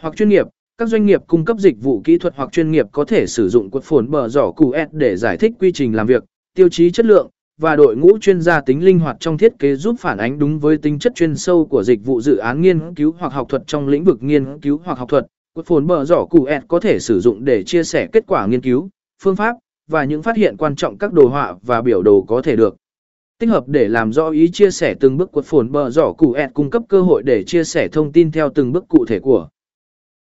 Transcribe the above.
hoặc chuyên nghiệp, các doanh nghiệp cung cấp dịch vụ kỹ thuật hoặc chuyên nghiệp có thể sử dụng quật phồn bờ giỏ cụ để giải thích quy trình làm việc, tiêu chí chất lượng, và đội ngũ chuyên gia tính linh hoạt trong thiết kế giúp phản ánh đúng với tính chất chuyên sâu của dịch vụ dự án nghiên cứu hoặc học thuật trong lĩnh vực nghiên cứu hoặc học thuật. Quật phồn bờ giỏ cụ có thể sử dụng để chia sẻ kết quả nghiên cứu, phương pháp, và những phát hiện quan trọng các đồ họa và biểu đồ có thể được tích hợp để làm rõ ý chia sẻ từng bước quật phồn bờ giỏ cụ cung cấp cơ hội để chia sẻ thông tin theo từng bước cụ thể của